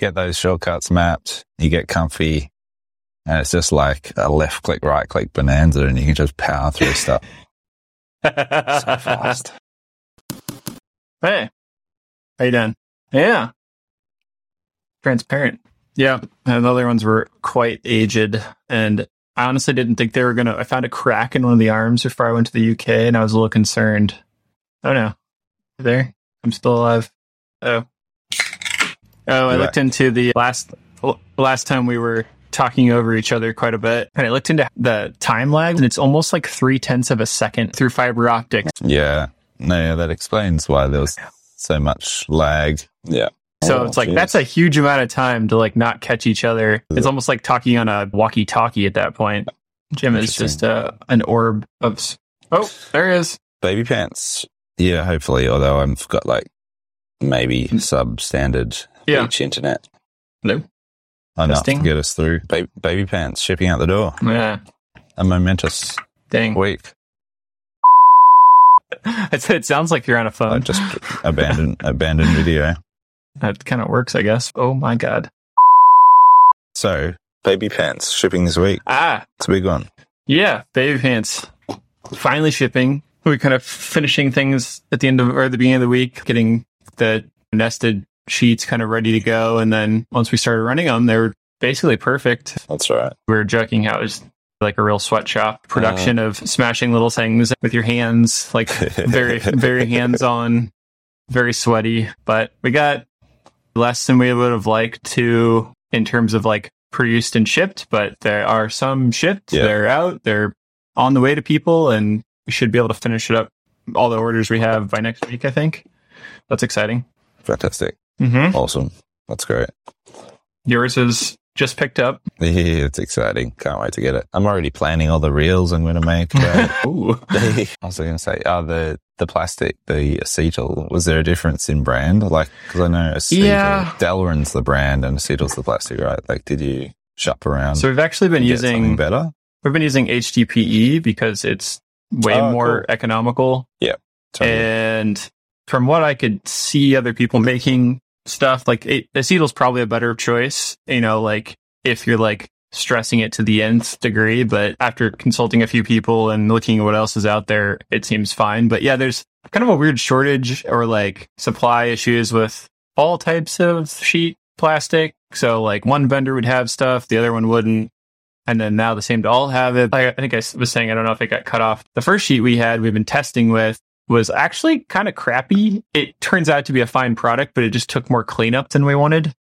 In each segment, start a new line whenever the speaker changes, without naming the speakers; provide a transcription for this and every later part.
get those shortcuts mapped, you get comfy, and it's just like a left click, right click bonanza, and you can just power through stuff so fast.
Hey, how you doing? Yeah, transparent. Yeah, and the other ones were quite aged, and I honestly didn't think they were gonna. I found a crack in one of the arms before I went to the UK, and I was a little concerned. Oh no, there, I'm still alive. Oh, oh, I
You're
looked into the last last time we were talking over each other quite a bit, and I looked into the time lag, and it's almost like three tenths of a second through fiber optics.
Yeah. No, yeah, that explains why there was so much lag. Yeah.
So
Oh,
it's like
geez.
that's a huge amount of time to like not catch each other. It's almost like talking on a walkie-talkie at that point. Jem is just uh, an orb of. Oh, there he is.
baby pants. Yeah, hopefully. Although I've got like maybe substandard
Yeah.
beach internet
Hello.
enough
Testing.
to get us through. Baby, baby pants shipping out the door.
Yeah.
A momentous
Dang.
week.
It, it sounds like you're on a phone.
I just abandoned abandoned video.
that kind of works, I guess. Oh my god.
So baby pants shipping this week.
Ah,
It's a big one.
yeah. Baby pants finally shipping. We're kind of finishing things at the end of or the beginning of the week, getting the nested sheets kind of ready to go, and then once we started running them, they were basically perfect.
That's right.
we were joking how it was like a real sweatshop production uh. of smashing little things with your hands, like very, very hands on, very sweaty. But we got less than we would have liked to in terms of like produced and shipped, but there are some shipped,
Yeah.
they're out, they're on the way to people, and we should be able to finish it up. All the orders we have by next week, I think. That's exciting.
Fantastic.
Mm-hmm.
Awesome. That's great.
Yours is just picked up.
Yeah, it's exciting. Can't wait to get it. I'm already planning all the reels I'm going to make.
Ooh.
I was going to say, oh, the the plastic, the acetal. Was there a difference in brand? Like, because I know acetal,
Yeah.
Delrin's the brand and acetal's the plastic, right? Like, did you shop around?
So we've actually been
and get something
using
better.
We've been using HDPE because it's way
Oh,
more
cool.
economical.
Totally.
And from what I could see other people making stuff, like it, acetal's probably a better choice, you know, like if you're like stressing it to the nth degree. But after consulting a few people and looking at what else is out there, it seems fine. But yeah, there's kind of a weird shortage or like supply issues with all types of sheet plastic. So like one vendor would have stuff, the other one wouldn't and then now they seem to all have it. I, I think I was saying I don't know if it got cut off. The first sheet we had, we've been testing with, was actually kind of crappy. It turns out to be a fine product, but it just took more cleanup than we wanted.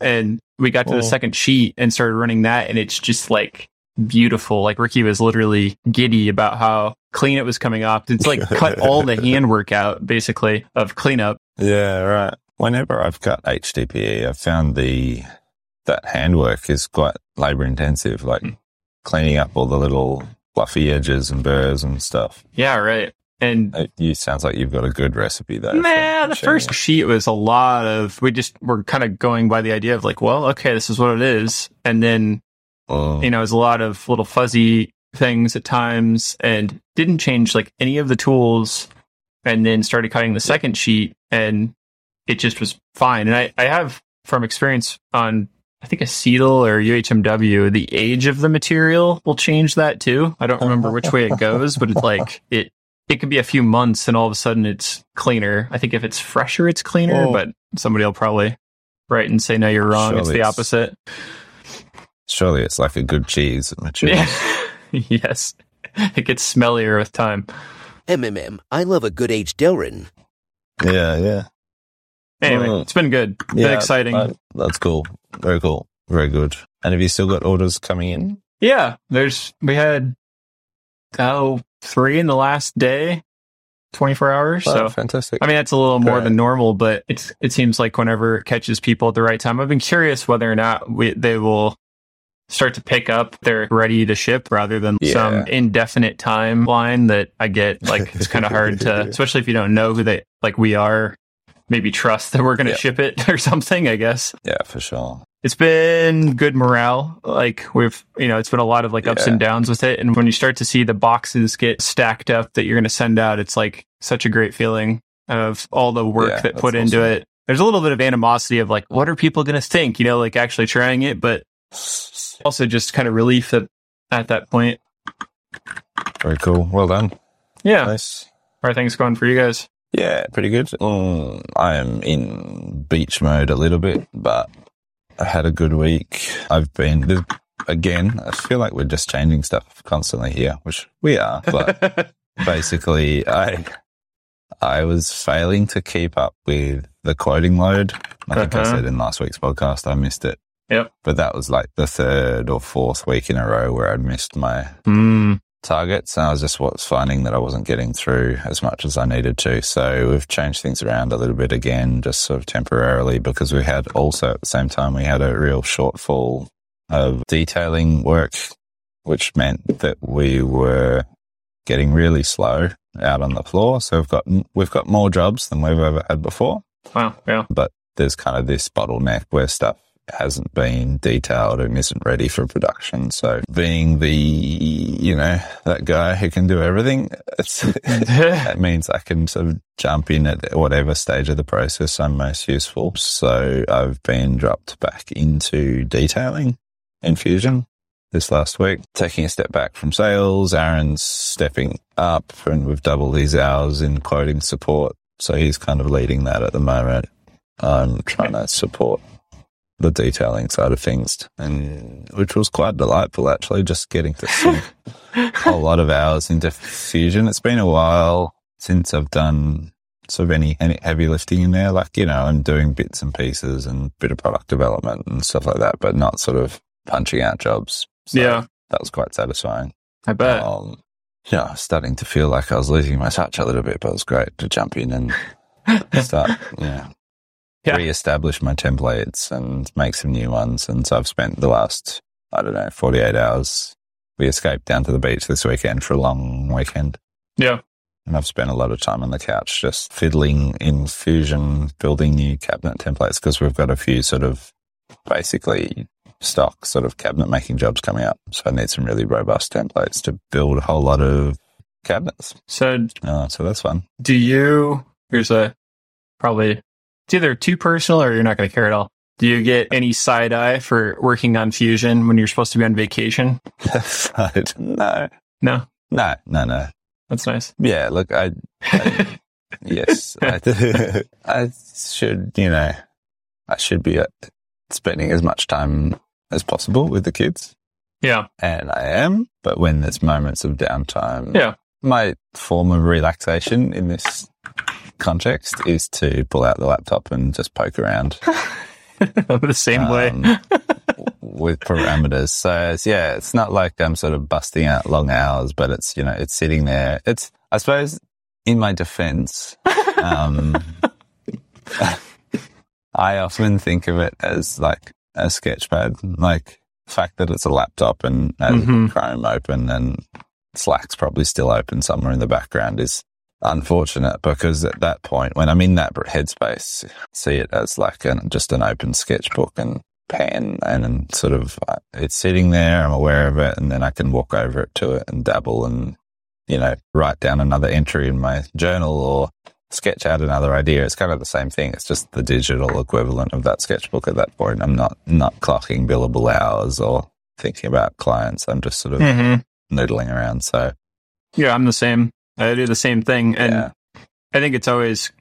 And we got to
Oh.
the second sheet and started running that, and it's just like beautiful. Like Ricky was literally giddy about how clean it was coming off. It's like cut all the handwork out basically of cleanup.
Yeah, right. Whenever I've got HDPE, I've found the that handwork is quite labor intensive, like
Mm.
cleaning up all the little fluffy edges and burrs and stuff.
Yeah, right. And
It, you sounds like you've got a good recipe there.
Nah, the first
it.
sheet was a lot of. We just were kind of going by the idea of like, well, okay, this is what it is, and then
Oh,
you know, it was a lot of little fuzzy things at times, and didn't change like any of the tools, and then started cutting the second sheet, and it just was fine. And I, I have from experience on. I think a acetal or UHMW, the age of the material will change that too. I don't remember which way it goes, but it's like it it could be a few months and all of a sudden it's cleaner. I think if it's fresher, it's cleaner,
Oh.
but somebody will probably write and say, no, you're wrong. it's the
it's-
opposite.
surely it's like a good cheese that matures.
Yeah. yes. It gets smellier with time.
MMM, I love a good aged Delrin.
yeah, yeah.
Anyway,
Mm.
it's been good. Been
Yeah,
exciting.
that- that's cool. Very cool. Very good. And have you still got orders coming in?
yeah. There's, we had, oh, three in the last day, 24 hours.
Oh,
so
fantastic.
I mean, that's a little more than normal, but it's it seems like whenever it catches people at the right time. I've been curious whether or not we, they will start to pick up they're ready to ship rather than
Yeah.
some indefinite timeline that I get. Like it's kind of hard to, especially if you don't know who they like we are. Maybe trust that we're going to
Yeah.
ship it or something. I guess
yeah, for sure.
It's been good morale. Like we've, you know, it's been a lot of like ups
Yeah.
and downs with it. And when you start to see the boxes get stacked up that you're going to send out, it's like such a great feeling of all the work
Yeah,
that put into
awesome.
it. there's a little bit of animosity of like, what are people going to think? You know, like actually trying it, but also just kind of relief that at that point.
Very cool. Well done.
Yeah.
Nice.
How are things going for you guys?
Yeah, pretty good. Mm, I am in beach mode a little bit, but I had a good week. I've been again. I feel like we're just changing stuff constantly here, which we are. But basically, I I was failing to keep up with the quoting load. I think I
Uh-huh.
said in last week's podcast I missed it.
Yep.
But that was like the third or fourth week in a row where I'd missed my
Mm,
targets. And I was just was finding that I wasn't getting through as much as I needed to. So we've changed things around a little bit again, just sort of temporarily, because we had also at the same time, we had a real shortfall of detailing work, which meant that we were getting really slow out on the floor. So we've got, we've got more jobs than we've ever had before,
wow. Yeah.
but there's kind of this bottleneck where stuff hasn't been detailed and isn't ready for production. So being the, you know, that guy who can do everything, that means I can sort of jump in at whatever stage of the process I'm most useful. So I've been dropped back into detailing in Fusion this last week, taking a step back from sales. Aaron's stepping up and we've doubled his hours in quoting support. So he's kind of leading that at the moment. I'm trying to support the detailing side of things and which was quite delightful actually just getting to sink a lot of hours into fusion it's been a while since i've done sort of any, any heavy lifting in there like you know i'm doing bits and pieces and bit of product development and stuff like that but not sort of punching out jobs So
Yeah.
that was quite satisfying
I bet.
um, yeah, I was starting to feel like I was losing my touch a little bit, but it was great to jump in and start, yeah,
Yeah.
re-establish my templates and make some new ones. And so I've spent the last, I don't know, 48 hours. We escaped down to the beach this weekend for a long weekend.
Yeah.
And I've spent a lot of time on the couch just fiddling in Fusion, building new cabinet templates because we've got a few sort of basically stock sort of cabinet making jobs coming up. So I need some really robust templates to build a whole lot of cabinets.
So
Uh, so that's fun.
do you, here's a probably, it's either too personal or you're not going to care at all. Do you get any side eye for working on Fusion when you're supposed to be on vacation?
No,
No,
no, no, no.
that's nice.
Yeah, look, I, I yes, I, I should, you know, I should be uh, spending as much time as possible with the kids.
Yeah.
and I am. But when there's moments of downtime,
Yeah.
my form of relaxation in this context is to pull out the laptop and just poke around
the same way.
um, with parameters. So it's, yeah, it's not like I'm sort of busting out long hours, but it's you know it's sitting there. It's I suppose in my defense. Um, I often think of it as like a sketchpad, like the fact that it's a laptop and has
Mhm.
Chrome open and Slack's probably still open somewhere in the background is unfortunate because at that point, when I'm in that headspace, see it as like an, just an open sketchbook and pen and, and sort of uh, it's sitting there. I'm aware of it, and then I can walk over it to it and dabble and you know write down another entry in my journal or sketch out another idea. It's kind of the same thing. It's just the digital equivalent of that sketchbook at that point. I'm not not clocking billable hours or thinking about clients. I'm just sort of
hmm
noodling around. So
Yeah, I'm the same. I do the same thing. And
yeah,
I think it's always,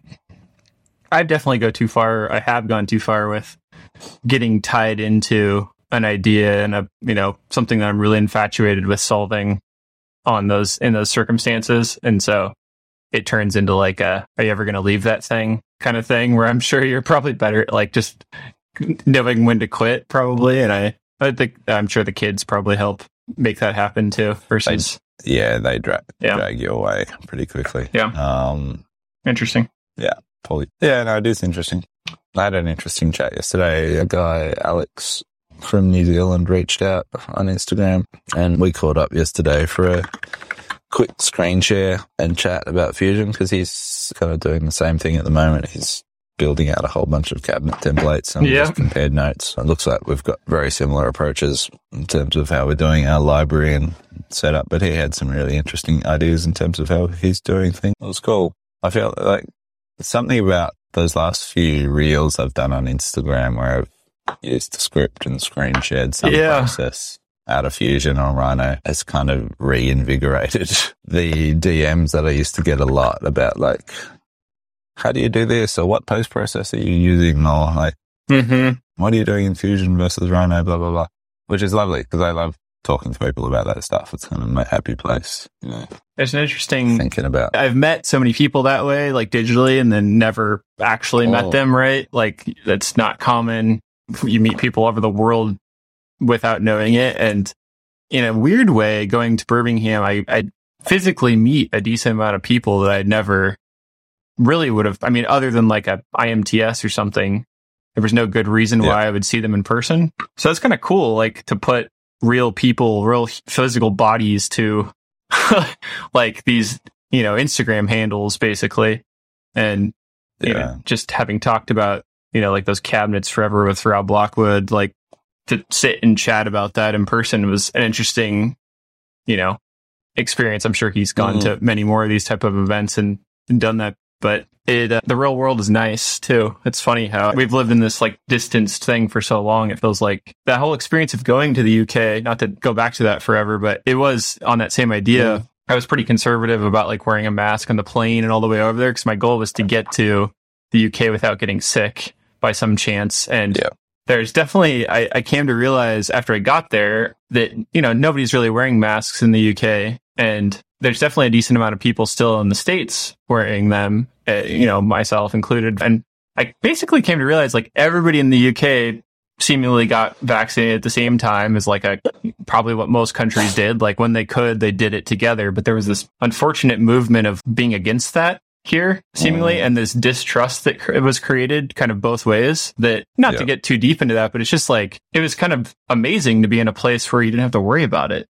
I definitely go too far. I have gone too far with getting tied into an idea and a, you know, something that I'm really infatuated with solving on those, in those circumstances. And so it turns into like a, are you ever going to leave that thing kind of thing where I'm sure you're probably better at like just knowing when to quit probably. And I, I think I'm sure the kids probably help make that happen too versus
yeah, they dra-
Yeah.
drag you away pretty quickly.
Yeah.
Um,
interesting.
Yeah, probably. Yeah, no, it is interesting. I had an interesting chat yesterday. A guy, Alex from New Zealand, reached out on Instagram and we caught up yesterday for a quick screen share and chat about Fusion because he's kind of doing the same thing at the moment. He's building out a whole bunch of cabinet templates and
Yeah.
just compared notes. It looks like we've got very similar approaches in terms of how we're doing our library and setup, but he had some really interesting ideas in terms of how he's doing things. It was cool. I felt like something about those last few reels I've done on Instagram where I've used the script and screen shared some
Yeah.
process out of Fusion on Rhino has kind of reinvigorated the DMs that I used to get a lot about like, how do you do this? Or what post process are you using? Or like,
Mm-hmm.
what are you doing in Fusion versus Rhino? Blah, blah, blah. Which is lovely because I love talking to people about that stuff. It's kind of my happy place, you know,
It's an interesting.
thinking about.
I've met so many people that way, like digitally, and then never actually
Oh.
met them. Right? Like that's not common. You meet people over the world without knowing it, and in a weird way, going to Birmingham, I I physically meet a decent amount of people that I'd never really would have. I mean, other than like a IMTS or something, there was no good reason
Yeah.
why I would see them in person. So that's kind of cool, like to put real people, real physical bodies to like these, you know, Instagram handles basically. And, you
Yeah.
know, just having talked about, you know, like those cabinets forever with Rob Lockwood, like to sit and chat about that in person was an interesting, you know, experience. I'm sure he's gone
Mhm.
to many more of these type of events and, and done that. But it, uh, the real world is nice too. It's funny how we've lived in this like distanced thing for so long. It feels like that whole experience of going to the UK, not to go back to that forever, but it was on that same idea. I was pretty conservative about like wearing a mask on the plane and all the way over there because my goal was to get to the UK without getting sick by some chance. And
Yeah.
There's definitely, I, I came to realize after I got there that, you know, nobody's really wearing masks in the UK. And there's definitely a decent amount of people still in the States wearing them, uh, you know, myself included. And I basically came to realize like everybody in the UK seemingly got vaccinated at the same time as like a probably what most countries did. Like when they could, they did it together. But there was this unfortunate movement of being against that here seemingly
Mm.
and this distrust that cr- was created kind of both ways that not to get too deep into that but it's just like it was kind of amazing to be in a place where you didn't have to worry about it.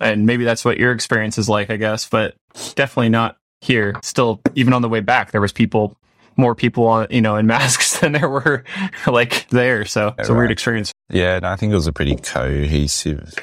And maybe that's what your experience is like i guess but definitely not here. Still even on the way back there was people more people on you know in masks than there were like there. So it's a
Yeah,
weird experience.
Yeah, and I think it was a pretty cohesive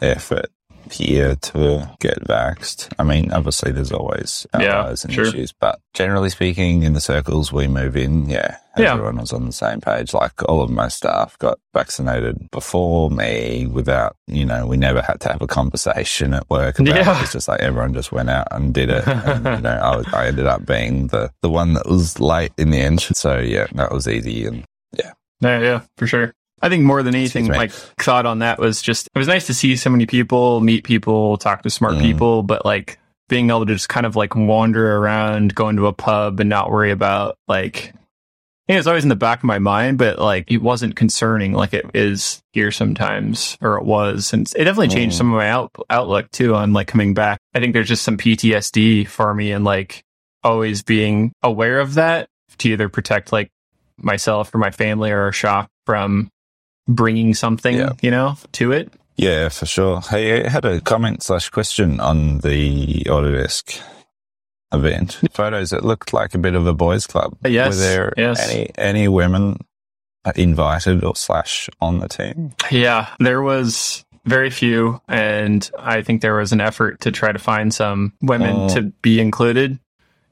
effort here to get vaxxed. I mean, obviously there's always
Yeah,
and
sure.
issues, but generally speaking, in the circles we move in, yeah,
Yeah.
everyone was on the same page. Like all of my staff got vaccinated before me without, you know, we never had to have a conversation at work about
Yeah.
it. It's just like everyone just went out and did it. And, you know, I, was, I ended up being the, the one that was late in the end. So yeah, that was easy. And
yeah. Yeah, yeah, for sure. I think more than anything, my thought on that was just it was nice to see so many people, meet people, talk to smart
Mm.
people, but like being able to just kind of like wander around, go into a pub and not worry about like you know, it's always in the back of my mind, but like it wasn't concerning like it is here sometimes, or it was. And it definitely changed
Mm.
some of my out- outlook too on like coming back. I think there's just some PTSD for me and like always being aware of that to either protect like myself or my family or our shop from bringing something,
Yeah.
you know, to it.
Yeah, for sure. Hey, I had a comment slash question on the Autodesk event. Photos, it looked like a bit of a boys' club.
Yes,
Were there
yes.
any any women invited or slash on the team?
Yeah, there was very few, and I think there was an effort to try to find some women
Oh.
to be included.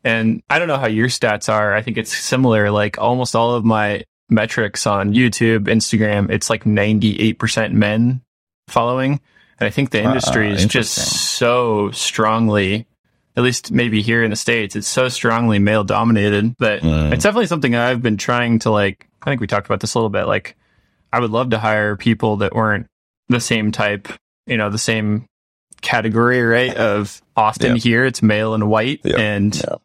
And I don't know how your stats are. I think it's similar. Like almost all of my metrics on YouTube, Instagram, it's like 98% men following. And I think the
Ah,
industry is just so strongly, at least maybe here in the States, it's so strongly male dominated that
Mm.
it's definitely something I've been trying to like, I think we talked about this a little bit. Like, I would love to hire people that weren't the same type, you know, the same category, right? Of often
Yeah.
here it's male and white.
Yeah.
And
Yeah.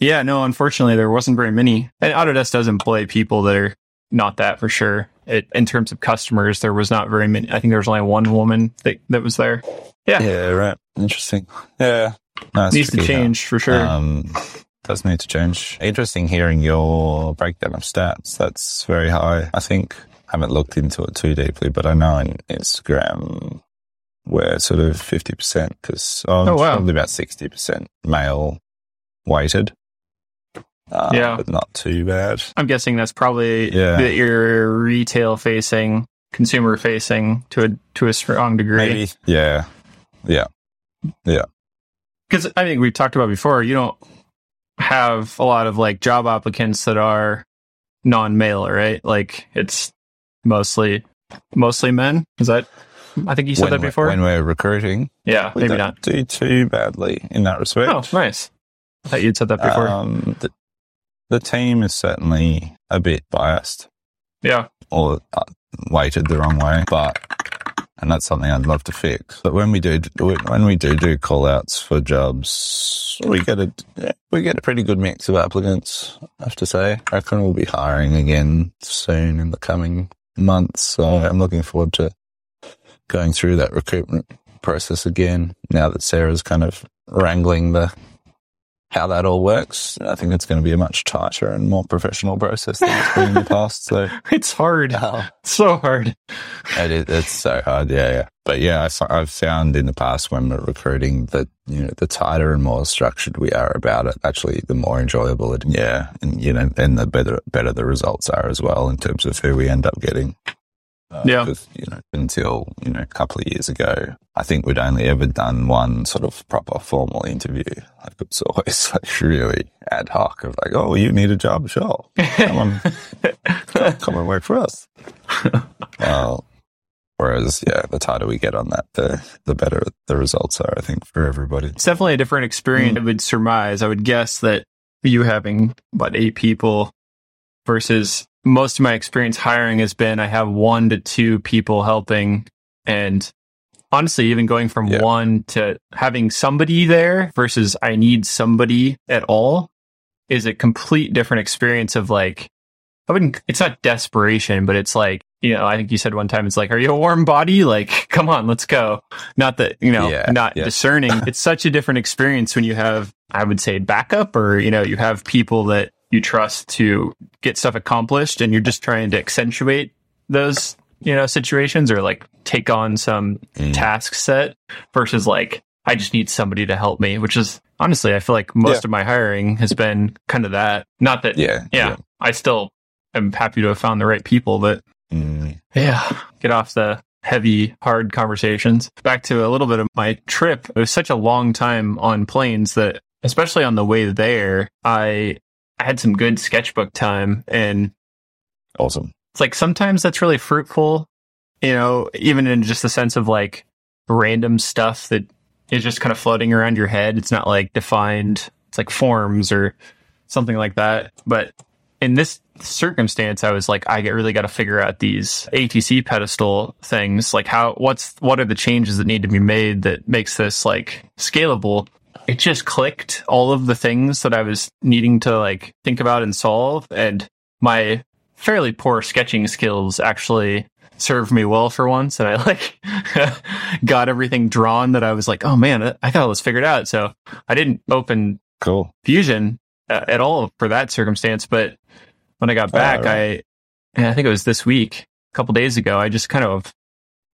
Yeah, no, unfortunately there wasn't very many. And Autodesk does employ people that are not that for sure. It, in terms of customers, there was not very many. I think there was only one woman that, that was there. Yeah.
Yeah, right. Interesting. Yeah. No,
Needs to
tricky, huh?
change for sure.
Um, does need to change. Interesting hearing your breakdown of stats. That's very high. I think I haven't looked into it too deeply, but I know in Instagram we're sort of 50% because oh,
Oh, wow.
probably about 60% male weighted. Uh,
Yeah.
But not too bad.
I'm guessing that's probably
Yeah.
that you're retail facing, consumer facing to a to a strong degree.
Maybe. Yeah. Yeah.
because I think we've talked about before. You don't. have a lot of like job applicants that are non-male, right? Like it's mostly mostly men. Is that? I think you said
when
that before.
When we're recruiting,
yeah,
we
maybe not.
do too badly in that respect.
Oh, nice. I thought you'd said that before.
Um, the, the team is certainly a bit biased
yeah,
or uh, weighted the wrong way, but and that's something I'd love to fix. But when we do when we do do call outs for jobs, we get a we get a pretty good mix of applicants. I have to say, I reckon we'll be hiring again soon in the coming months. So I'm looking forward to going through that recruitment process again. Now that Sarah's kind of wrangling the how that all works, I think it's going to be a much tighter and more professional process than it's been in the past. So.
it's hard.
Uh,
so hard.
it is, it's so hard, yeah, yeah. But yeah, I, have found in the past when we're recruiting that you know the tighter and more structured we are about it, actually, the more enjoyable it. Yeah, and you know, and the better better the results are as well in terms of who we end up getting. Uh,
Yeah.
because, you know, until you know a couple of years ago, I think we'd only ever done one sort of proper formal interview. Like it's always like really ad hoc of like, oh, you need a job, sure, come on, come and work for us. Well, whereas, yeah, the tighter we get on that, the the better the results are. I think for everybody.
It's definitely a different experience. I would surmise. I would guess that you having what eight people versus most of my experience hiring has been I have one to two people helping, and honestly, even going from
Yeah.
one to having somebody there versus I need somebody at all is a complete different experience of like I wouldn't it's not desperation, but it's like, you know, I think you said one time it's like, are you a warm body? Like, come on, let's go. Not that, you know,
Yeah,
not
yeah.
discerning. it's such a different experience when you have, I would say, backup or, you know, you have people that you trust to get stuff accomplished and you're just trying to accentuate those, you know, situations or like take on some
Mm.
task set versus like, I just need somebody to help me, which is honestly, I feel like most
Yeah.
of my hiring has been kind of that. Not that
Yeah,
yeah, I still am happy to have found the right people, but
Mm,
yeah, get off the heavy, hard conversations. Back to a little bit of my trip. It was such a long time on planes that, especially on the way there, I, I had some good sketchbook time. And
awesome.
it's like sometimes that's really fruitful, you know, even in just the sense of like random stuff that is just kind of floating around your head. It's not like defined, it's like forms or something like that. But in this circumstance, I was like, I really got to figure out these ATC pedestal things. Like how, what's, what are the changes that need to be made that makes this like scalable? It just clicked all of the things that I was needing to like think about and solve. And my fairly poor sketching skills actually served me well for once. And I like got everything drawn that I was like, oh man, I thought it was figured out. So I didn't open
Cool.
Fusion uh, at all for that circumstance. But when I got back,
right.
I, and I think it was this week, a couple days ago, I just kind of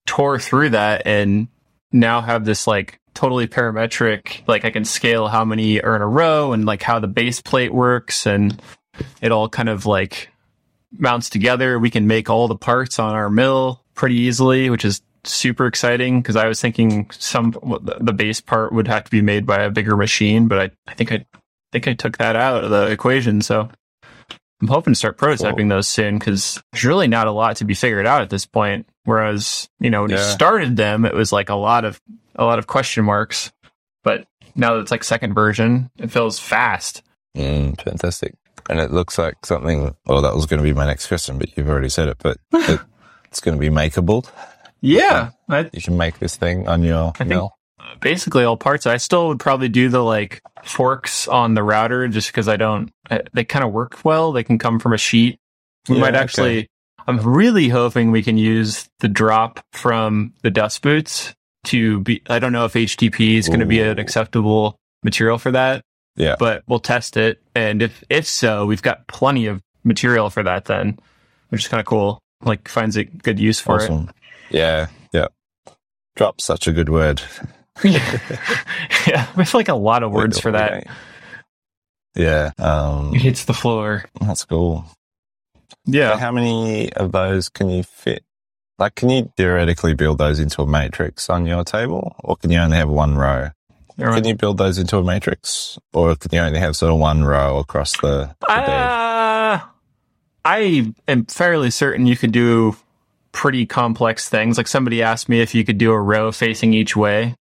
tore through that and now have this like totally parametric, like I can scale how many are in a row and like how the base plate works and it all kind of like mounts together. We can make all the parts on our mill pretty easily, which is super exciting because I was thinking some the base part would have to be made by a bigger machine, but I, I think I think I took that out of the equation. So I'm hoping to start prototyping
Cool.
those soon because there's really not a lot to be figured out at this point. Whereas you know when you
Yeah.
started them, it was like a lot of a lot of question marks, but now that it's like second version, it feels fast.
Mm, fantastic. And it looks like something. Well, that was going to be my next question, but you've already said it. But it, it's going to be makeable.
Yeah, I,
You can make this thing on your
think-
mill.
basically all parts. I still would probably do the like forks on the router just because I don't. I, they kind of work well. They can come from a sheet. We
Yeah,
might
okay.
I'm really hoping we can use the drop from the dust boots to be. I don't know if HDPE is going to be an acceptable material for that,
Yeah.
but we'll test it. And if if so, we've got plenty of material for that then, which is kind of cool. Like finds a good use for it.
Awesome. Yeah. Yeah. Drop such a good word.
yeah, we have like a lot of words for that.
Yeah. Um,
It hits the floor.
that's cool.
Yeah.
How many of those can you fit? Like, can you theoretically build those into a matrix on your table, or can you only have one row?
Mind.
Can you build those into a matrix, or can you only have sort of one row across the? the?
Uh, I am fairly certain you could do pretty complex things. Like somebody asked me if you could do a row facing each way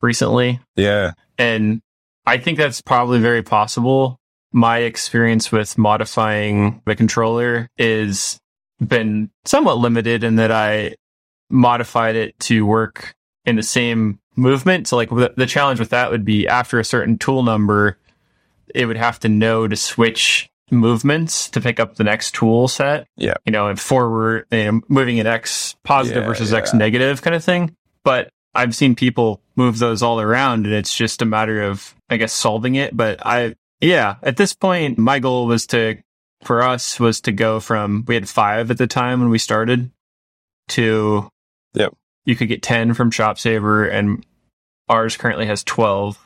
recently,
Yeah,
and I think that's probably very possible. My experience with modifying the controller is been somewhat limited in that I modified it to work in the same movement. So like the, the challenge with that would be after a certain tool number, it would have to know to switch movements to pick up the next tool set.
Yeah.
You know, and forward, you know, moving an X positive
Yeah,
versus X negative kind of thing. But I've seen people move those all around and it's just a matter of, I guess, solving it. But I, yeah, at this point, my goal was to, for us, was to go from, we had five at the time when we started to,
Yep.
you could get 10 from ShopSabre and ours currently has 12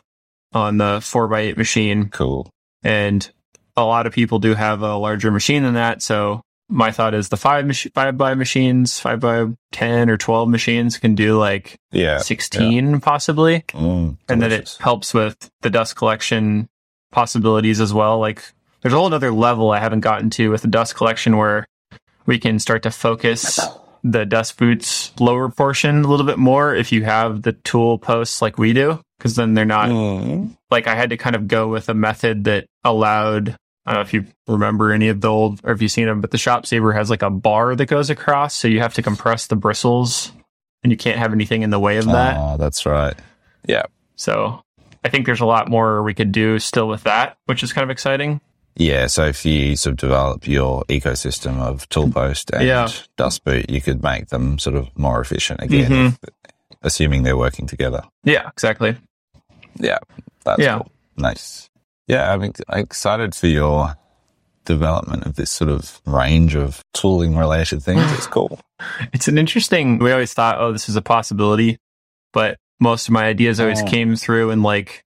on the 4x8 machine.
cool.
And a lot of people do have a larger machine than that. So my thought is the five, mach- five by machines, five by 10 or 12 machines can do like
Yeah,
16 possibly
Mm,
and then it helps with the dust collection possibilities as well. Like there's a whole other level I haven't gotten to with the dust collection where we can start to focus the dust boots lower portion a little bit more if you have the tool posts like we do, because then they're not
Mm,
like I had to kind of go with a method that allowed. I don't know if you remember any of the old or if you've seen them, but the ShopSabre has like a bar that goes across, so you have to compress the bristles, and you can't have anything in the way of that.
Oh, that's right. Yeah,
So I think there's a lot more we could do still with that, which is kind of exciting.
yeah. So if you sort of develop your ecosystem of toolpost and
Yeah.
dust boot, you could make them sort of more efficient again,
Mhm.
assuming they're working together.
Yeah, exactly.
Yeah, that's
Yeah.
cool. Nice. Yeah, I'm excited for your development of this sort of range of tooling related things. It's cool.
It's an interesting. We always thought, oh, this is a possibility, but most of my ideas always
Oh.
came through in like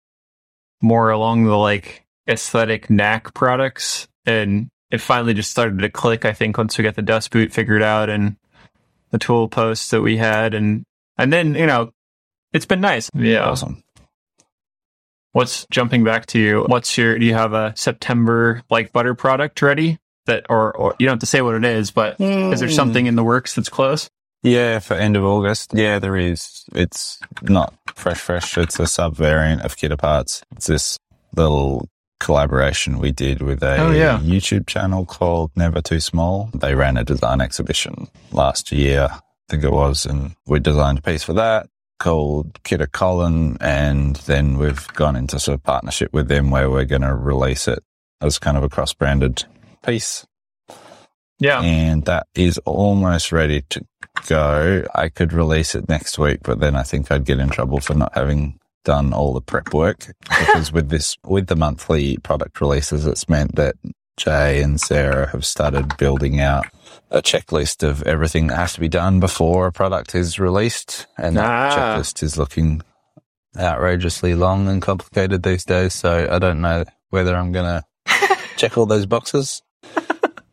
more along the like aesthetic Nack products, and it finally just started to click. I think once we got the dust boot figured out and the tool posts that we had, and and then you know, it's been nice. Yeah.
Awesome.
What's jumping back to you? What's your? Do you have a September like butter product ready? That or or you don't have to say what it is, but is there mm. something in the works that's close?
Yeah, for end of August. Yeah, there is. It's not fresh, fresh. It's a sub variant of Kitta Parts. It's this little collaboration we did with a
Oh, yeah.
YouTube channel called Never Too Small. They ran a design exhibition last year, I think it was, and we designed a piece for that called KittaColin. And then we've gone into sort of partnership with them where we're going to release it as kind of a cross branded piece
Yeah.
and that is almost ready to go. I could release it next week, but then I think I'd get in trouble for not having done all the prep work because with this, with the monthly product releases, it's meant that Jay and Sarah have started building out a checklist of everything that has to be done before a product is released. And that
Ah.
checklist is looking outrageously long and complicated these days. So I don't know whether I'm going to check all those boxes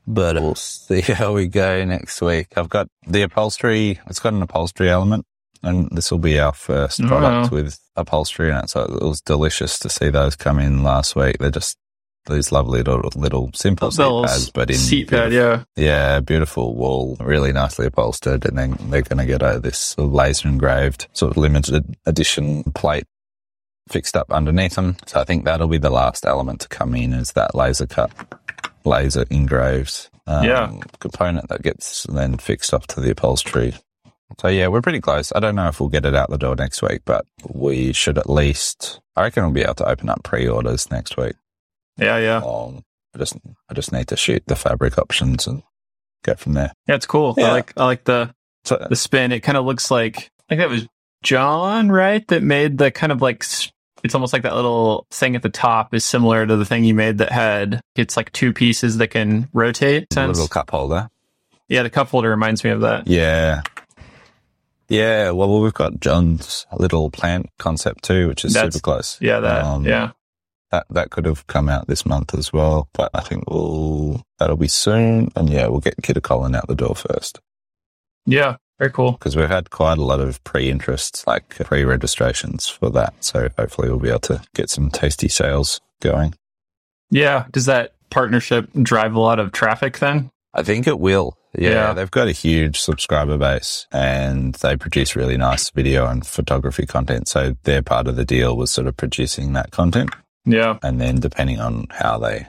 but we'll see how we go next week. I've got the upholstery. It's got an upholstery element, and this will be our first
Oh.
product with upholstery in it. So it was delicious to see those come in last week. They're just these lovely little, little simple seat pads, but in
seat pad, yeah.
yeah, beautiful wool, really nicely upholstered, and then they're going to get uh, this sort of laser engraved, sort of limited edition plate fixed up underneath them. So I think that'll be the last element to come in is that laser cut, laser engraved um,
Yeah.
component that gets then fixed up to the upholstery. So yeah, we're pretty close. I don't know if we'll get it out the door next week, but we should at least. I reckon we'll be able to open up pre-orders next week.
Yeah, yeah.
Um, I just I just need to shoot the fabric options and go from there.
Yeah, it's cool. I like I like the
So
the spin. It kind of looks like I think that was John, right? That made the kind of like it's almost like that little thing at the top is similar to the thing you made that had it's like two pieces that can rotate.
a
Sense?
little cup holder.
Yeah, the cup holder reminds me of that.
Yeah. Yeah, well, we've got John's little plant concept too, which is
That's-
super close.
Yeah, that.
Um,
yeah,
That that could have come out this month as well, but I think we'll that'll be soon. And yeah, we'll get KittaColin out the door first.
yeah. Very cool.
because we've had quite a lot of pre-interest, like pre-registrations for that. So hopefully we'll be able to get some tasty sales going.
Yeah. Does that partnership drive a lot of traffic then?
I think it will. Yeah,
Yeah.
they've got a huge subscriber base and they produce really nice video and photography content. So their part of the deal was sort of producing that content.
Yeah.
And then depending on how they,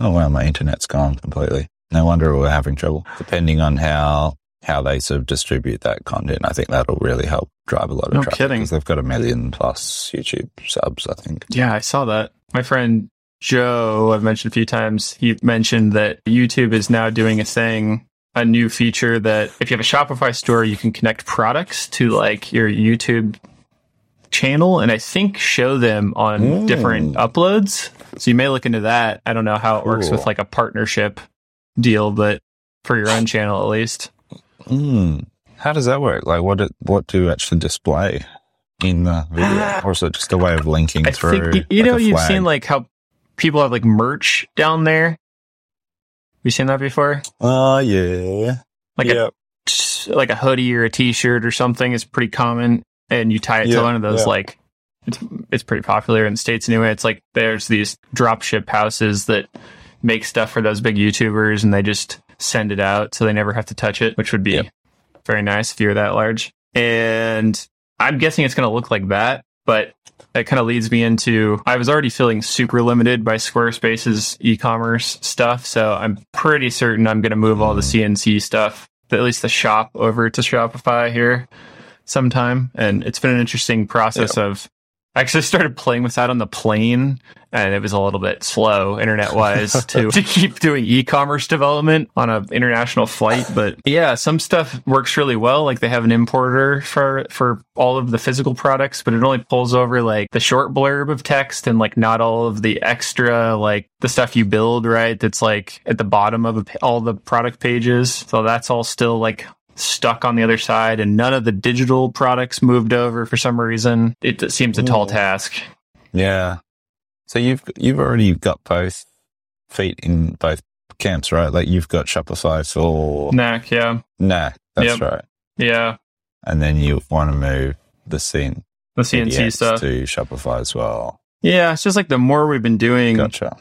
oh wow, my internet's gone completely. No wonder we're having trouble. Depending on how, how they sort of distribute that content, I think that'll really help drive a lot of
No
traffic.
kidding.
Because they've got a million plus YouTube subs, I think.
Yeah, I saw that. My friend Joe, I've mentioned a few times, he mentioned that YouTube is now doing a thing, a new feature that if you have a Shopify store, you can connect products to like your YouTube channel and I think show them on
Mm.
different uploads. So you may look into that. I don't know how it works
Cool.
with like a partnership deal, but for your own channel at least.
Hmm. How does that work? Like, what it, what do you actually display in the video, or is it just a way of linking
I
through?
think you
like
know you've seen like how people have like merch down there. You seen that before?
Oh yeah,
Like
yeah,
a like a hoodie or a t-shirt or something is pretty common and you tie it
Yeah,
to one of those
yeah.
like it's it's pretty popular in the states anyway. It's like there's these drop ship houses that make stuff for those big YouTubers and they just send it out so they never have to touch it, which would be
Yep.
very nice if you're that large. And I'm guessing it's going to look like that, but that kind of leads me into I was already feeling super limited by Squarespace's e-commerce stuff, so I'm pretty certain I'm going to move all the CNC stuff, at least the shop, over to Shopify here sometime. And it's been an interesting process of I actually started playing with that on the plane and it was a little bit slow internet wise to, to keep doing e-commerce development on an international flight. But yeah, some stuff works really well. Like they have an importer for, for all of the physical products, but it only pulls over like the short blurb of text and like not all of the extra, like the stuff you build, right? That's like at the bottom of all the product pages. So that's all still like stuck on the other side and none of the digital products moved over for some reason. It seems a tall task.
yeah. So you've you've already got both feet in both camps, right? Like you've got Shopify for
Nack, yeah.
nah, that's
Yep.
right.
Yeah.
And then you want to move the scene
The CNC
PDX
stuff.
to Shopify as well.
Yeah, it's just like the more we've been doing,
Gotcha.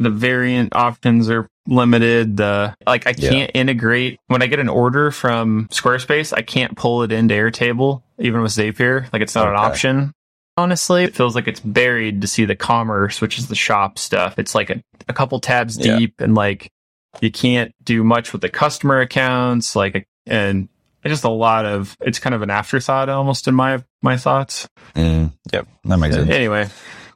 The variant options are limited. The like I can't integrate when I get an order from Squarespace, I can't pull it into Airtable, even with Zapier. Like it's not an option. Honestly, it feels like it's buried to see the commerce, which is the shop stuff. It's like a, a couple tabs
Yeah.
deep and like you can't do much with the customer accounts, like and just a lot of it's kind of an afterthought almost in my my thoughts.
Mm, yep, that makes sense.
Anyway,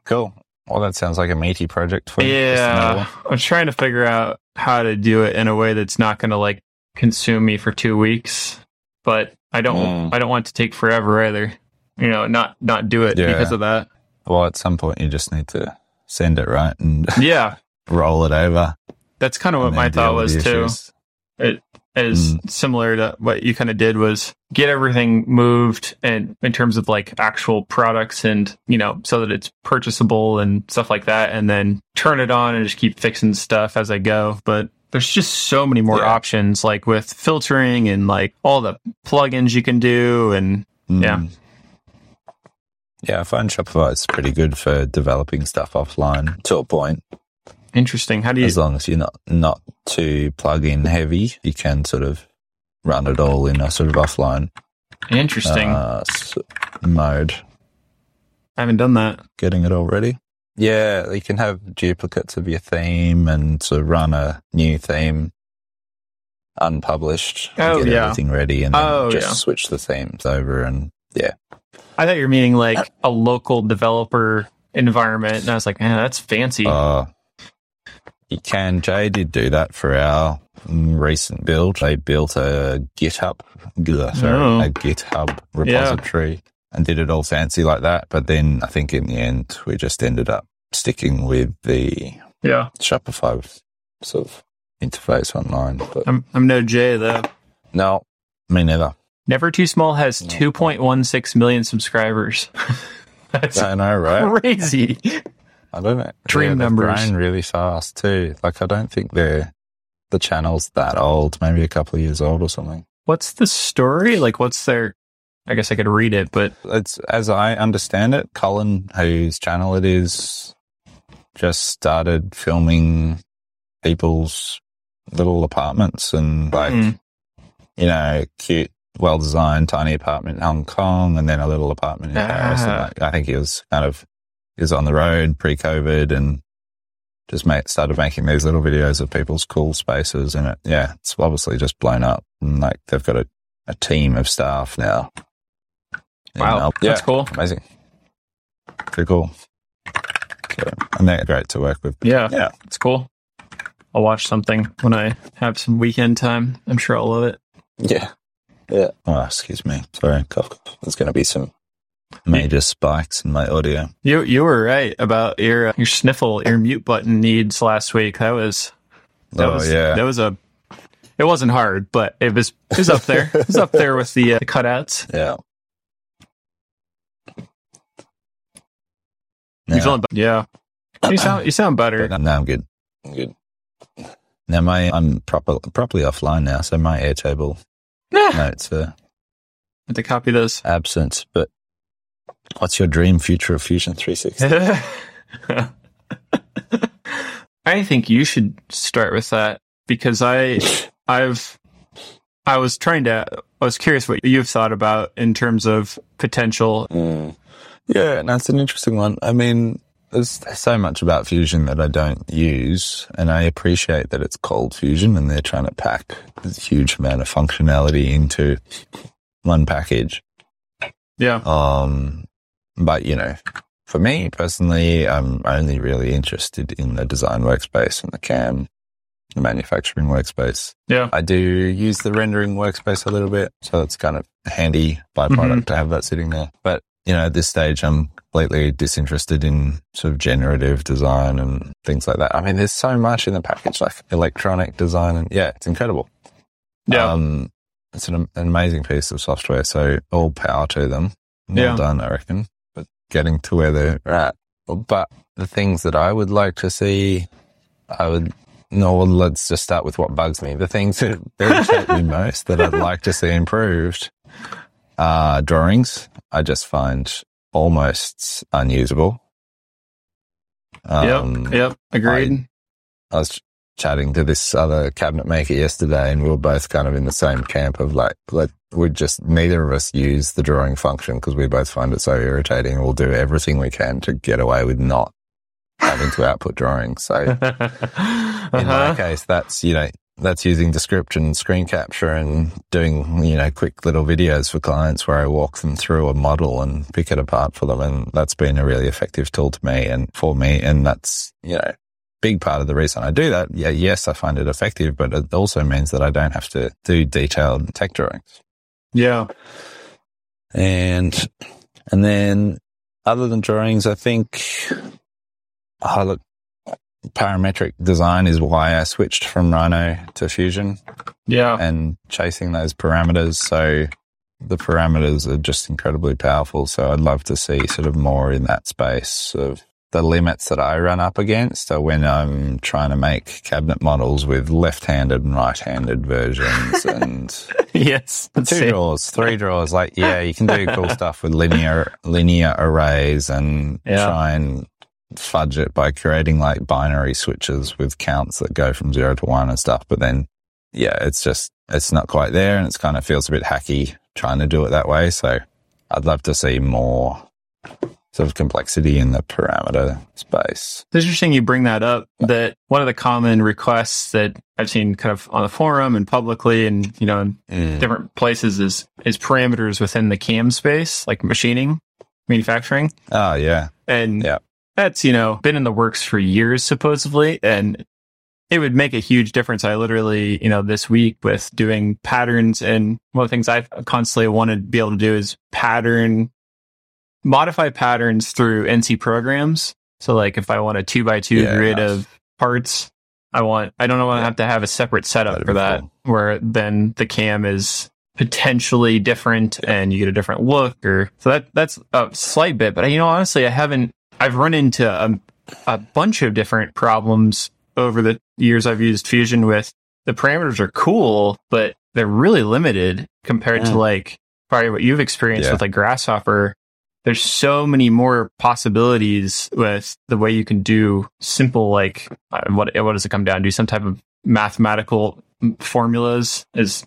Cool. Well, that sounds like a meaty project for you.
Yeah, I'm trying to figure out how to do it in a way that's not going to like consume me for two weeks, but I don't.
Mm.
I don't want to take forever either. You know, not not do it
Yeah.
because of that.
Well, at some point you just need to send it right and
Yeah,
roll it over.
that's kind of what my thought was too. It is
Mm.
similar to what you kind of did was get everything moved and in terms of like actual products and you know so that it's purchasable and stuff like that and then turn it on and just keep fixing stuff as I go but there's just so many more
Yeah.
options like with filtering and like all the plugins you can do and Yeah.
Mm. Yeah, I find Shopify is pretty good for developing stuff offline to a point.
Interesting how do you
As long as you're not not too plug-in heavy, you can sort of run it all in a sort of offline
interesting
uh, mode.
I haven't done that
Getting it all ready. Yeah, you can have duplicates of your theme and sort of run a new theme unpublished.
Oh,
get
yeah.
everything ready and then
Oh,
just
yeah.
switch the themes over and yeah.
I thought you were meaning like a local developer environment and I was like man that's fancy
Uh, you can. Jay did do that for our recent build. They built a GitHub, sorry,
Oh.
a GitHub repository and did it all fancy like that. But then I think in the end, we just ended up sticking with the
yeah
Shopify sort of interface online. But
I'm I'm no Jay though
no, me neither.
Never Too Small has 2.16 million subscribers. That's
I know, right?
crazy.
I don't know.
Dream
they've
numbers.
grown really fast too. Like I don't think they're the channel's that old. Maybe a couple of years old or something.
what's the story? Like, what's their? I guess I could read it, but
It's as I understand it, Colin, whose channel it is, just started filming people's little apartments and like
Mm.
you know, cute, well designed, tiny apartment in Hong Kong, and then a little apartment in Paris. And
Ah.
like, I think he was kind of was on the road pre COVID and just made, started making these little videos of people's cool spaces. And it, yeah, it's obviously just blown up. And like they've got a, a team of staff now.
Wow,
Melbourne.
that's cool.
Amazing. Pretty cool. So, and they're great to work with.
yeah,
Yeah.
it's cool. I'll watch something when I have some weekend time. I'm sure I'll love it.
Yeah. Yeah. Oh, excuse me. Sorry, cough. cough. There's going to be some major spikes in my audio.
You you were right about your uh, your sniffle your mute button needs last week. That was that
oh,
was
yeah.
that was a it wasn't hard, but it was it was up there. it was up there with the, uh, the cutouts.
Yeah.
You
Yeah.
feeling be- yeah. You sound you sound better.
But no, I'm good. I'm good. Now my I'm proper properly offline now, so my Airtable
Nah,
notes are
have to copy those.
absent. But what's your dream future of Fusion 360?
I think you should start with that because I I've I was trying to I was curious what you've thought about in terms of potential.
Mm. Yeah, that's an interesting one. I mean, there's so much about Fusion that I don't use, and I appreciate that it's called Fusion and they're trying to pack this huge amount of functionality into one package.
Yeah.
Um, but you know, for me personally, I'm only really interested in the design workspace and the CAM, the manufacturing workspace.
Yeah.
I do use the rendering workspace a little bit, so it's kind of handy byproduct to have that sitting there. But you know, at this stage, I'm completely disinterested in sort of generative design and things like that. I mean, there's so much in the package, like electronic design, and yeah, it's incredible.
Yeah.
Um, it's an, an amazing piece of software. So all power to them. Well
Yeah.
done, I reckon. But getting to where they're at. But the things that I would like to see, I would, no, well, let's just start with what bugs me. The things that irritate me most that I'd like to see improved are drawings. I just find almost unusable. Um,
yep. Yep. Agreed.
I was ch- chatting to this other cabinet maker yesterday, and we were both kind of in the same camp of like, let we just neither of us use the drawing function because we both find it so irritating. We'll do everything we can to get away with not having to output drawings. So in my
uh-huh.
case, that's you know that's using description, screen capture, and doing you know quick little videos for clients where I walk them through a model and pick it apart for them, and that's been a really effective tool to me and for me, and that's you know big part of the reason I do that. Yeah, yes, I find it effective, but it also means that I don't have to do detailed tech drawings.
Yeah.
And and then other than drawings, I think oh, look, parametric design is why I switched from Rhino to Fusion
Yeah.
and chasing those parameters. So the parameters are just incredibly powerful. So I'd love to see sort of more in that space of the limits that I run up against are when I'm trying to make cabinet models with left-handed and right-handed versions and
yes.
two
Same.
drawers, three drawers. Like, yeah, you can do cool stuff with linear linear arrays and
Yeah.
try and fudge it by creating like binary switches with counts that go from zero to one and stuff. But then, yeah, it's just it's not quite there, and it's kind of feels a bit hacky trying to do it that way. So, I'd love to see more sort of complexity in the parameter space.
It's interesting you bring that up. That one of the common requests that I've seen kind of on the forum and publicly and, you know, in mm. different places is, is parameters within the cam space, like machining, manufacturing.
Oh yeah,
And
Yeah.
that's, you know, been in the works for years, supposedly. And it would make a huge difference. I literally, you know, this week with doing patterns and one of the things I've constantly wanted to be able to do is pattern, modify patterns through NC programs. So like if I want a two by two
Yeah,
grid of parts, I want, I don't want to
Yeah.
have to have a separate setup
That'd
for that
cool.
where then the cam is potentially different and you get a different look or so that that's a slight bit but you know honestly i haven't i've run into a, a bunch of different problems over the years i've used fusion with the parameters are cool but they're really limited compared to like probably what you've experienced with like Grasshopper. There's so many more possibilities with the way you can do simple like uh, what what does it come down to? Some type of mathematical formulas is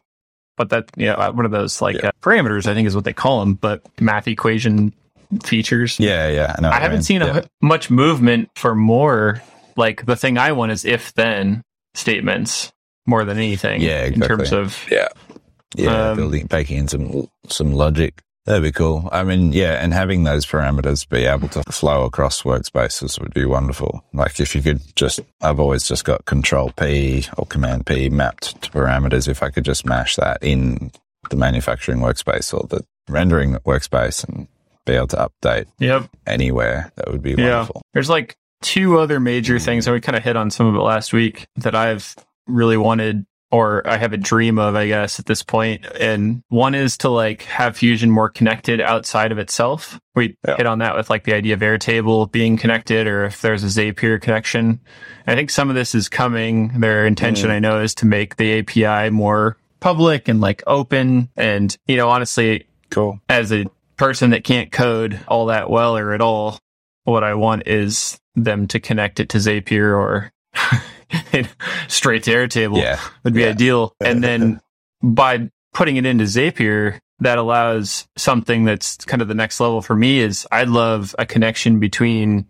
but that you know one of those like
Yeah.
uh, parameters I think is what they call them, but math equation features.
Yeah, yeah. I,
I haven't
mean.
seen
yeah.
a, much movement for more like the thing I want is if then statements more than anything.
Yeah, exactly.
in terms of
Yeah. Yeah,
Um,
building, baking in some some logic. That'd be cool. I mean, yeah, and having those parameters be able to flow across workspaces would be wonderful. Like if you could just, I've always just got Control P or Command P mapped to parameters. If I could just mash that in the manufacturing workspace or the rendering workspace and be able to update
yep.
anywhere, that would be
Yeah.
wonderful.
There's like two other major things, and we kind of hit on some of it last week that I've really wanted or I have a dream of, I guess, at this point. And one is to like have Fusion more connected outside of itself. We
Yeah.
hit on that with like the idea of Airtable being connected or if there's a Zapier connection. I think some of this is coming. Their intention, mm. I know, is to make the API more public and like open. And, you know, honestly,
Cool.
as a person that can't code all that well or at all, what I want is them to connect it to Zapier or straight to Airtable
Yeah.
would be
Yeah.
ideal. And then by putting it into Zapier, that allows something that's kind of the next level for me is I'd love a connection between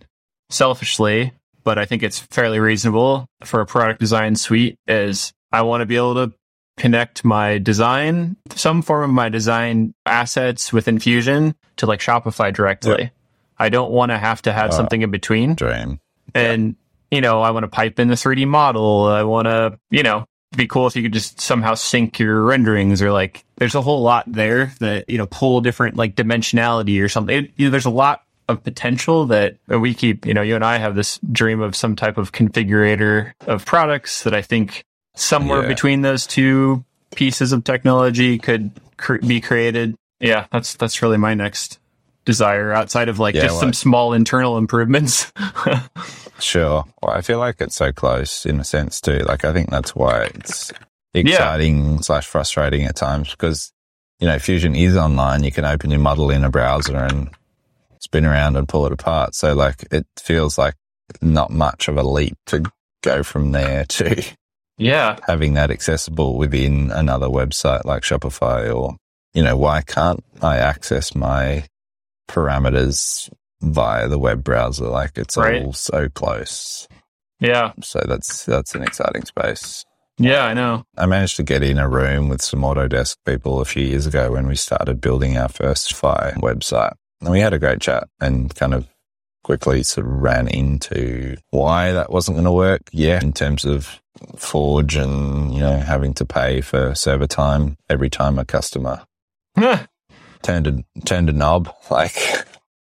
selfishly, but I think it's fairly reasonable for a product design suite is I want to be able to connect my design, some form of my design assets with in Fusion to like Shopify directly. I don't want to have to have
Wow.
something in between.
Dream.
And, you know, I want to pipe in the 3D model. I want to, you know, be cool if you could just somehow sync your renderings or like, there's a whole lot there that, you know, pull different like dimensionality or something. It, you know, there's a lot of potential that we keep, you know, you and I have this dream of some type of configurator of products that I think somewhere
Yeah.
between those two pieces of technology could cr- be created. Yeah, that's, that's really my next desire outside of like
Yeah,
just some small internal improvements.
Sure. Well, I feel like it's so close in a sense too. Like I think that's why it's exciting slash frustrating at times because you know Fusion is online. You can open your model in a browser and spin around and pull it apart. So like it feels like not much of a leap to go from there to
yeah.
having that accessible within another website like Shopify or you know why can't I access my parameters via the web browser? Like it's
Right.
all so close.
Yeah.
So that's that's an exciting space.
Yeah, I know.
I managed to get in a room with some Autodesk people a few years ago when we started building our first Fi website. And we had a great chat and kind of quickly sort of ran into why that wasn't going to work. Yeah, in terms of Forge and, you know, having to pay for server time every time a customer turned a, turned a knob, like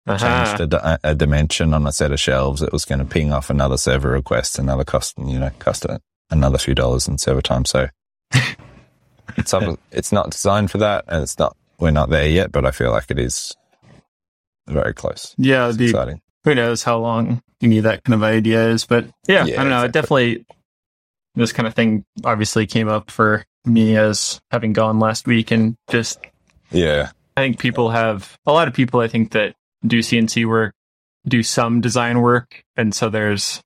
Uh-huh.
changed a, di- a dimension on a set of shelves, it was going to ping off another server request, another cost, you know, cost another few dollars in server time. So it's it's not designed for that, and it's not. We're not there yet, but I feel like it is very close.
Yeah,
It's
be,
exciting.
who knows how long you need that kind of ideas, but yeah,
Yeah,
I don't know. It
exactly.
definitely this kind of thing obviously came up for me as having gone last week, and just
Yeah,
I think people have a lot of people. I think that do CNC work, do some design work, and so there's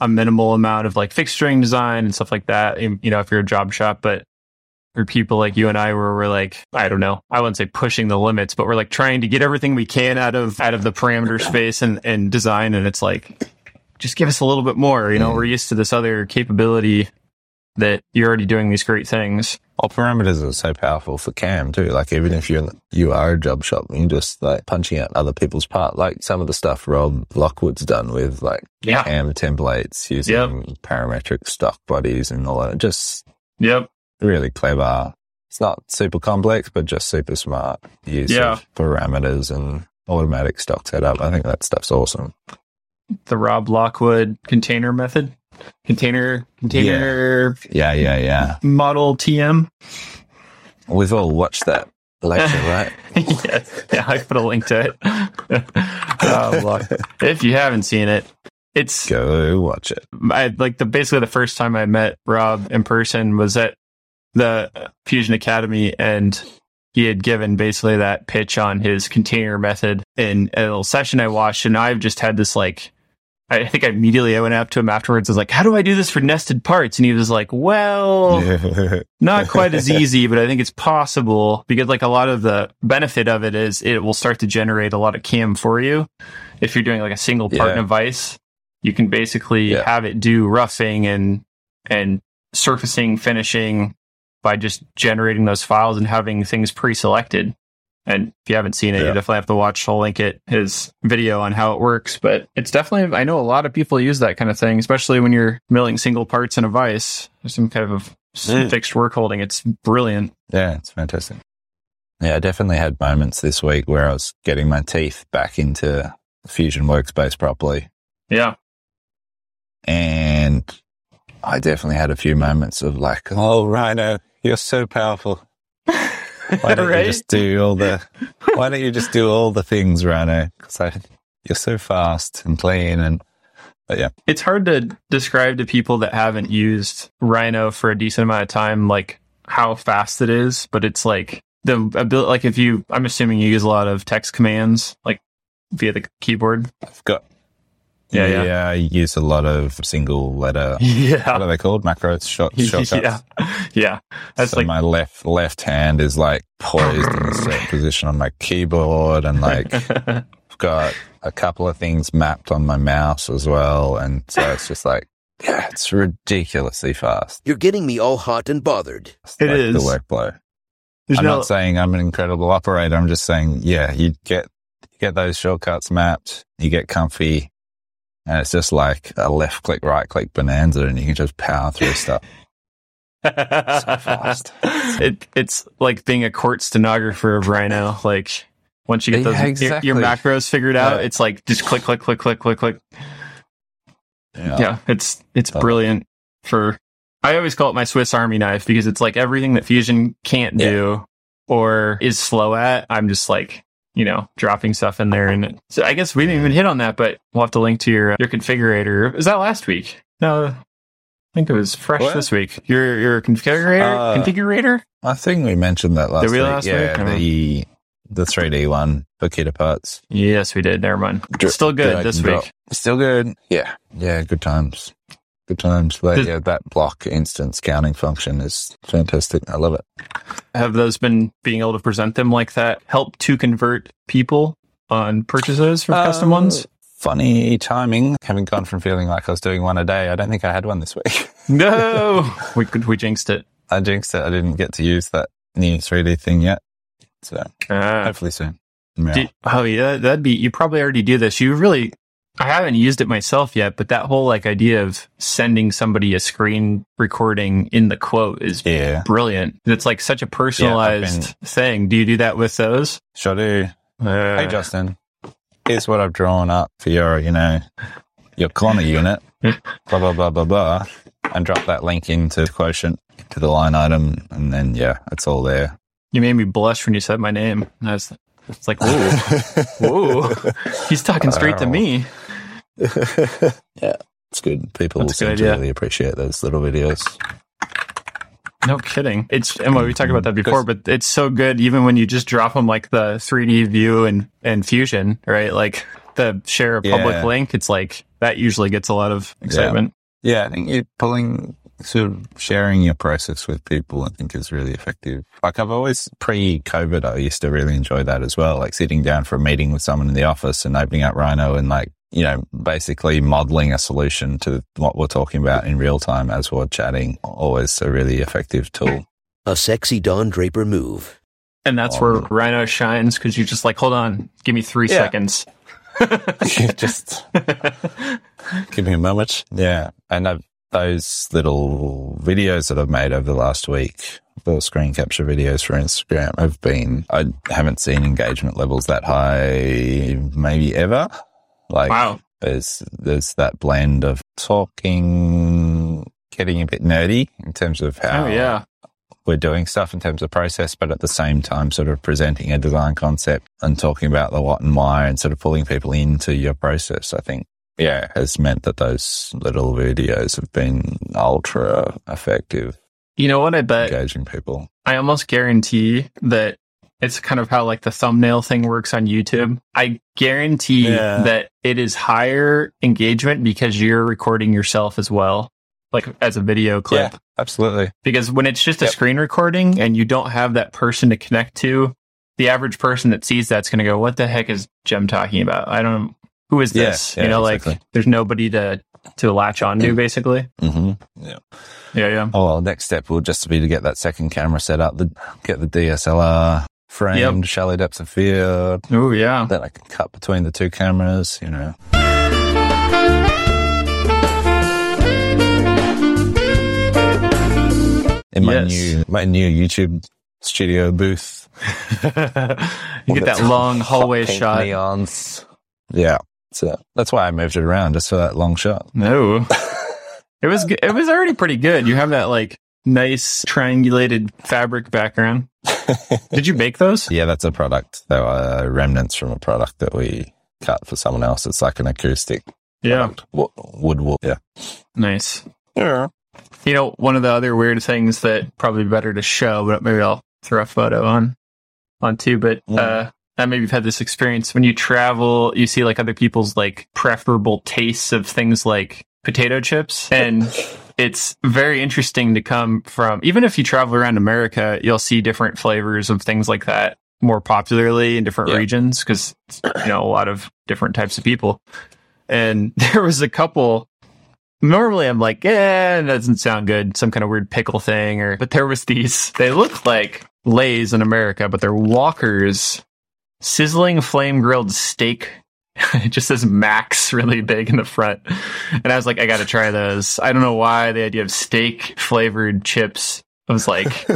a minimal amount of like fixturing design and stuff like that. You know, if you're a job shop, but for people like you and I, where we're like, I don't know, I wouldn't say pushing the limits, but we're like trying to get everything we can out of out of the parameter space and and design, and it's like, just give us a little bit more. You know, we're used to this other capability that you're already doing these great things.
all parameters are so powerful for CAM too. Like even if you're you are a job shop, you're just like punching out other people's part. Like some of the stuff Rob Lockwood's done with like
Yeah.
CAM templates using
Yep.
parametric stock bodies and all that. Just
Yep.
really clever. It's not super complex, but just super smart use
Yeah.
of parameters and automatic stock setup. I think that stuff's awesome.
the Rob Lockwood container method, container container
Yeah, yeah, yeah.
model TM.
We've all watched that lecture, right?
yeah, yeah, I put a link to it. Um, oh, look. If you haven't seen it, it's
Go watch it.
I like the basically the first time I met Rob in person was at the Fusion Academy and he had given basically that pitch on his container method in a little session I watched. And I've just had this like, I think I immediately I went up to him afterwards. I was like, how do I do this for nested parts? And he was like, well, not quite as easy, but I think it's possible because like a lot of the benefit of it is it will start to generate a lot of cam for you. If you're doing like a single part
Yeah.
vise, you can basically
Yeah.
have it do roughing and, and surfacing, finishing by just generating those files and having things pre-selected. And if you haven't seen it, you definitely have to watch. I'll link it his video on how it works. But it's definitely I know a lot of people use that kind of thing, especially when you're milling single parts in a vise. There's some kind of fixed work holding. It's brilliant.
Yeah, it's fantastic. Yeah, I definitely had moments this week where I was getting my teeth back into Fusion Workspace properly.
Yeah.
And I definitely had a few moments of like, oh, Rhino, you're so powerful. Why don't
Right?
you just do all the, why don't you just do all the things, Rhino? Because you're so fast and clean. And, but yeah,
It's hard to describe to people that haven't used Rhino for a decent amount of time, like how fast it is. But it's like the ability, like if you, I'm assuming you use a lot of text commands, like via the keyboard.
I've got,
Yeah,
yeah,
yeah.
I use a lot of single letter,
Yeah.
what are they called? Macros, short, shortcuts.
yeah. Yeah. That's
so
like,
my left left hand is like poised in a certain position on my keyboard, and like I've got a couple of things mapped on my mouse as well, and so it's just like yeah, it's ridiculously fast.
You're getting me all hot and bothered.
It
like
is.
the workflow.
there's
I'm
no,
not saying I'm an incredible operator. I'm just saying, yeah, you get you get those shortcuts mapped, you get comfy, and it's just like a left click, right click bonanza, and you can just power through stuff. So fast.
it, it's like being a court stenographer of Rhino. Like once you get those your-
exactly.
your, macros figured out,
Yeah.
it's like just click, click, click, click, click, click.
Yeah.
Yeah, it's it's
Oh.
brilliant for. I always call it my Swiss Army knife because it's like everything that Fusion can't
Yeah.
do or is slow at. I'm just like you know dropping stuff in there, and so I guess we didn't even hit on that, but we'll have to link to your your configurator. Was that last week? No, I think it was fresh
What?
this week. Your your configurator
Uh,
configurator.
I think we mentioned that last
Did we
week.
last
yeah,
week?
the the 3D one for Kitta parts.
Yes, we did. Never mind.
Dr-
Still good this week.
drop. Still good. Yeah. Yeah, good times. Good times. But yeah, that block instance counting function is fantastic. I love it.
Have those been being able to present them like that help to convert people on purchases for custom
Uh,
ones?
Funny timing. Having gone from feeling like I was doing one a day, I don't think I had one this week.
No, we could we jinxed it.
I jinxed it. I didn't get to use that new 3D thing yet. So
Uh,
hopefully soon. Yeah.
oh yeah, that'd be. You probably already do this. You really. I haven't used it myself yet, but that whole like idea of sending somebody a screen recording in the quote is
yeah.
brilliant. It's like such a personalized thing. Do you do that with those?
Sure do.
Uh,
Hey, Justin, here's what I've drawn up for your, you know, your corner unit, blah, blah, blah, blah, blah, and drop that link into Quotient to the line item. And then, yeah, it's all there.
you made me blush when you said my name. I was, it's like, whoa, whoa, he's talking straight to me.
yeah, it's good. People
That's a
seem
good
to really appreciate those little videos.
No kidding. It's and well, we talked about that mm, before, but it's so good even when you just drop them like the 3D view and and Fusion, right? Like the share a public
Yeah.
link. It's like that usually gets a lot of excitement.
Yeah, I think you're pulling, sort of sharing your process with people, I think is really effective. Like I've always, pre-COVID, I used to really enjoy that as well. Like sitting down for a meeting with someone in the office and opening up Rhino and like, you know, basically modeling a solution to what we're talking about in real time as we're chatting. Always a really effective tool.
A sexy Don Draper move.
And that's where um, Rhino shines because you just like, hold on, give me three
Yeah.
seconds.
Just give me a moment. Yeah. And I've, those little videos that I've made over the last week, the screen capture videos for Instagram have been, I haven't seen engagement levels that high maybe ever. Like
wow.
there's, there's that blend of talking, getting a bit nerdy in terms of how
Oh yeah.
we're doing stuff in terms of process, but at the same time, sort of presenting a design concept and talking about the what and why and sort of pulling people into your process, I think, yeah, has meant that those little videos have been ultra effective.
You know what I bet?
engaging people.
I almost guarantee that it's kind of how like the thumbnail thing works on YouTube. I guarantee
Yeah.
that it is higher engagement because you're recording yourself as well, like as a video clip.
Yeah, absolutely.
Because when it's just a
Yep.
screen recording and you don't have that person to connect to, the average person that sees that's going to go, "What the heck is Jem talking about? I don't. Who is this?
yeah,
you know,
exactly.
like there's nobody to to latch on to, basically.
hmm Yeah.
Yeah, yeah.
Oh well, next step will just be to get that second camera set up, the, get the DSLR framed, shallow depth of field.
Oh, yeah.
Then I can cut between the two cameras. You know. In my
Yes.
new my new YouTube studio booth,
you get that long hallway shot.
Neons. Yeah. So that's why I moved it around just for that long shot.
No, it was it was already pretty good. You have that like nice triangulated fabric background. Did you make those?
Yeah, that's a product. They were remnants from a product that we cut for someone else. It's like an acoustic
Yeah,
wo- wood wool. Yeah.
nice.
Yeah.
You know, one of the other weird things that probably better to show, but maybe I'll throw a photo on on too. But
Yeah.
uh, and maybe you've had this experience when you travel, you see like other people's like preferable tastes of things like potato chips, and it's very interesting to come from. Even if you travel around America, you'll see different flavors of things like that more popularly in different
Yeah.
regions because you know a lot of different types of people. And there was a couple normally I'm like, eh, that doesn't sound good. Some kind of weird pickle thing or, but there was these, they look like Lay's in America, but they're Walkers sizzling flame grilled steak. it just says Max really big in the front. And I was like, I got to try those. I don't know why the idea of steak flavored chips was like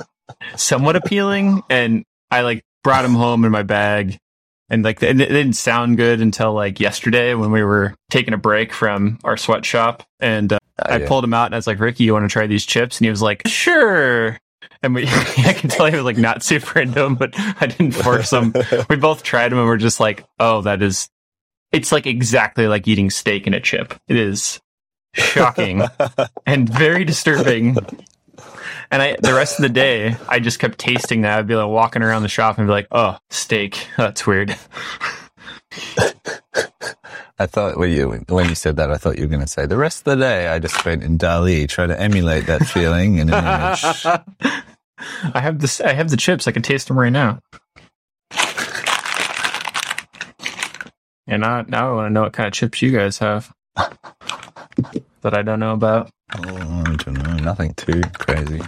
somewhat appealing. And I like brought them home in my bag. And like, it it didn't sound good until like yesterday when we were taking a break from our sweatshop. And uh,
Oh,
I
yeah.
pulled him out and I was like, Ricky, you want to try these chips? And he was like, sure. And we, I can tell he was like not super into them, but I didn't force him. we both tried them and we're just like, oh, that is, it's like exactly like eating steak in a chip. It is shocking and very disturbing. And I, the rest of the day, I just kept tasting that. I'd be like walking around the shop and be like, oh, steak. That's weird.
I thought when you when you said that, I thought you were going to say the rest of the day I just spent in DALL-E trying to emulate that feeling in an image.
I have this. I have the chips. I can taste them right now. And now, now I want to know what kind of chips you guys have that I don't know about.
Oh, I don't know, nothing too crazy.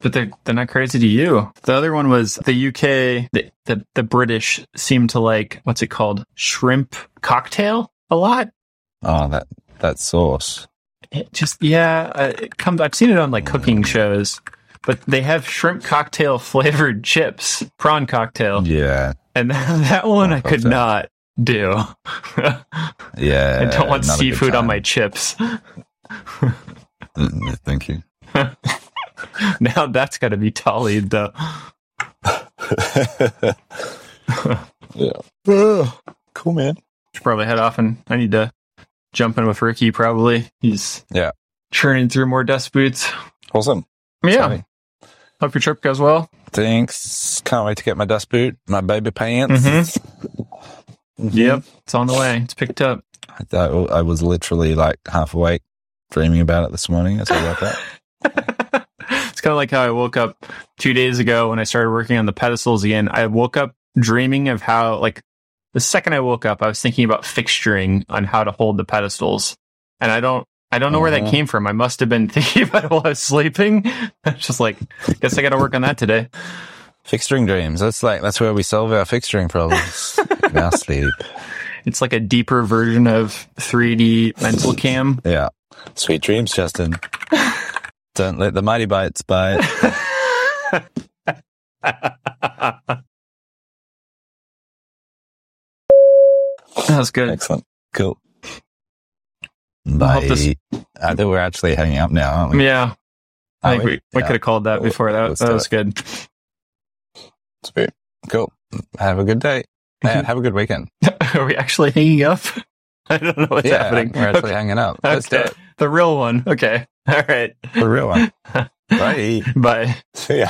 But they're they're not crazy to you. The other one was the UK. The the, the British seem to like what's it called shrimp cocktail a lot.
Oh, that that sauce.
It just yeah, uh, it comes. I've seen it on like cooking shows, but they have shrimp cocktail flavored chips, prawn cocktail,
Yeah,
and that one I could
cocktail.
not do.
yeah.
I don't want
not a good
seafood on my chips.
Mm, Thank you.
now that's got to be tallied though.
yeah. cool, man.
Should probably head off, and I need to jump in with Ricky. Probably he's
Yeah.
churning through more dust boots.
Awesome.
Yeah.
Exciting.
Hope your trip goes well.
Thanks. Can't wait to get my dust boot, my baby pants.
Mhm. Yep, it's on the way. It's picked up.
I, thought I was literally like half awake, dreaming about it this morning. I got that.
it's kind of like how I woke up two days ago when I started working on the pedestals again. I woke up dreaming of how, like, the second I woke up, I was thinking about fixturing on how to hold the pedestals, and I don't. I don't know where that
Uh-huh.
came from. I must have been thinking about it while I was sleeping. Just like, guess I got to work on that today.
Fixturing dreams. That's like that's where we solve our fixturing problems. in our sleep.
It's like a deeper version of 3D mental cam.
Yeah. Sweet dreams, Justin. Don't let the mighty bites bite.
That's good.
Excellent. Cool. Bye.
this-
I think we're actually hanging up now, aren't we?
Yeah, I think we, we
Yeah.
could have called that
Well,
before. That, that was
it.
good.
Sweet. Cool. Have a good day. And have a good weekend.
Are we actually hanging up? I don't know what's
yeah,
happening.
we're actually
Okay.
hanging up. Let's do it.
The real one. Okay. All right.
The real one. Bye.
Bye.
See ya.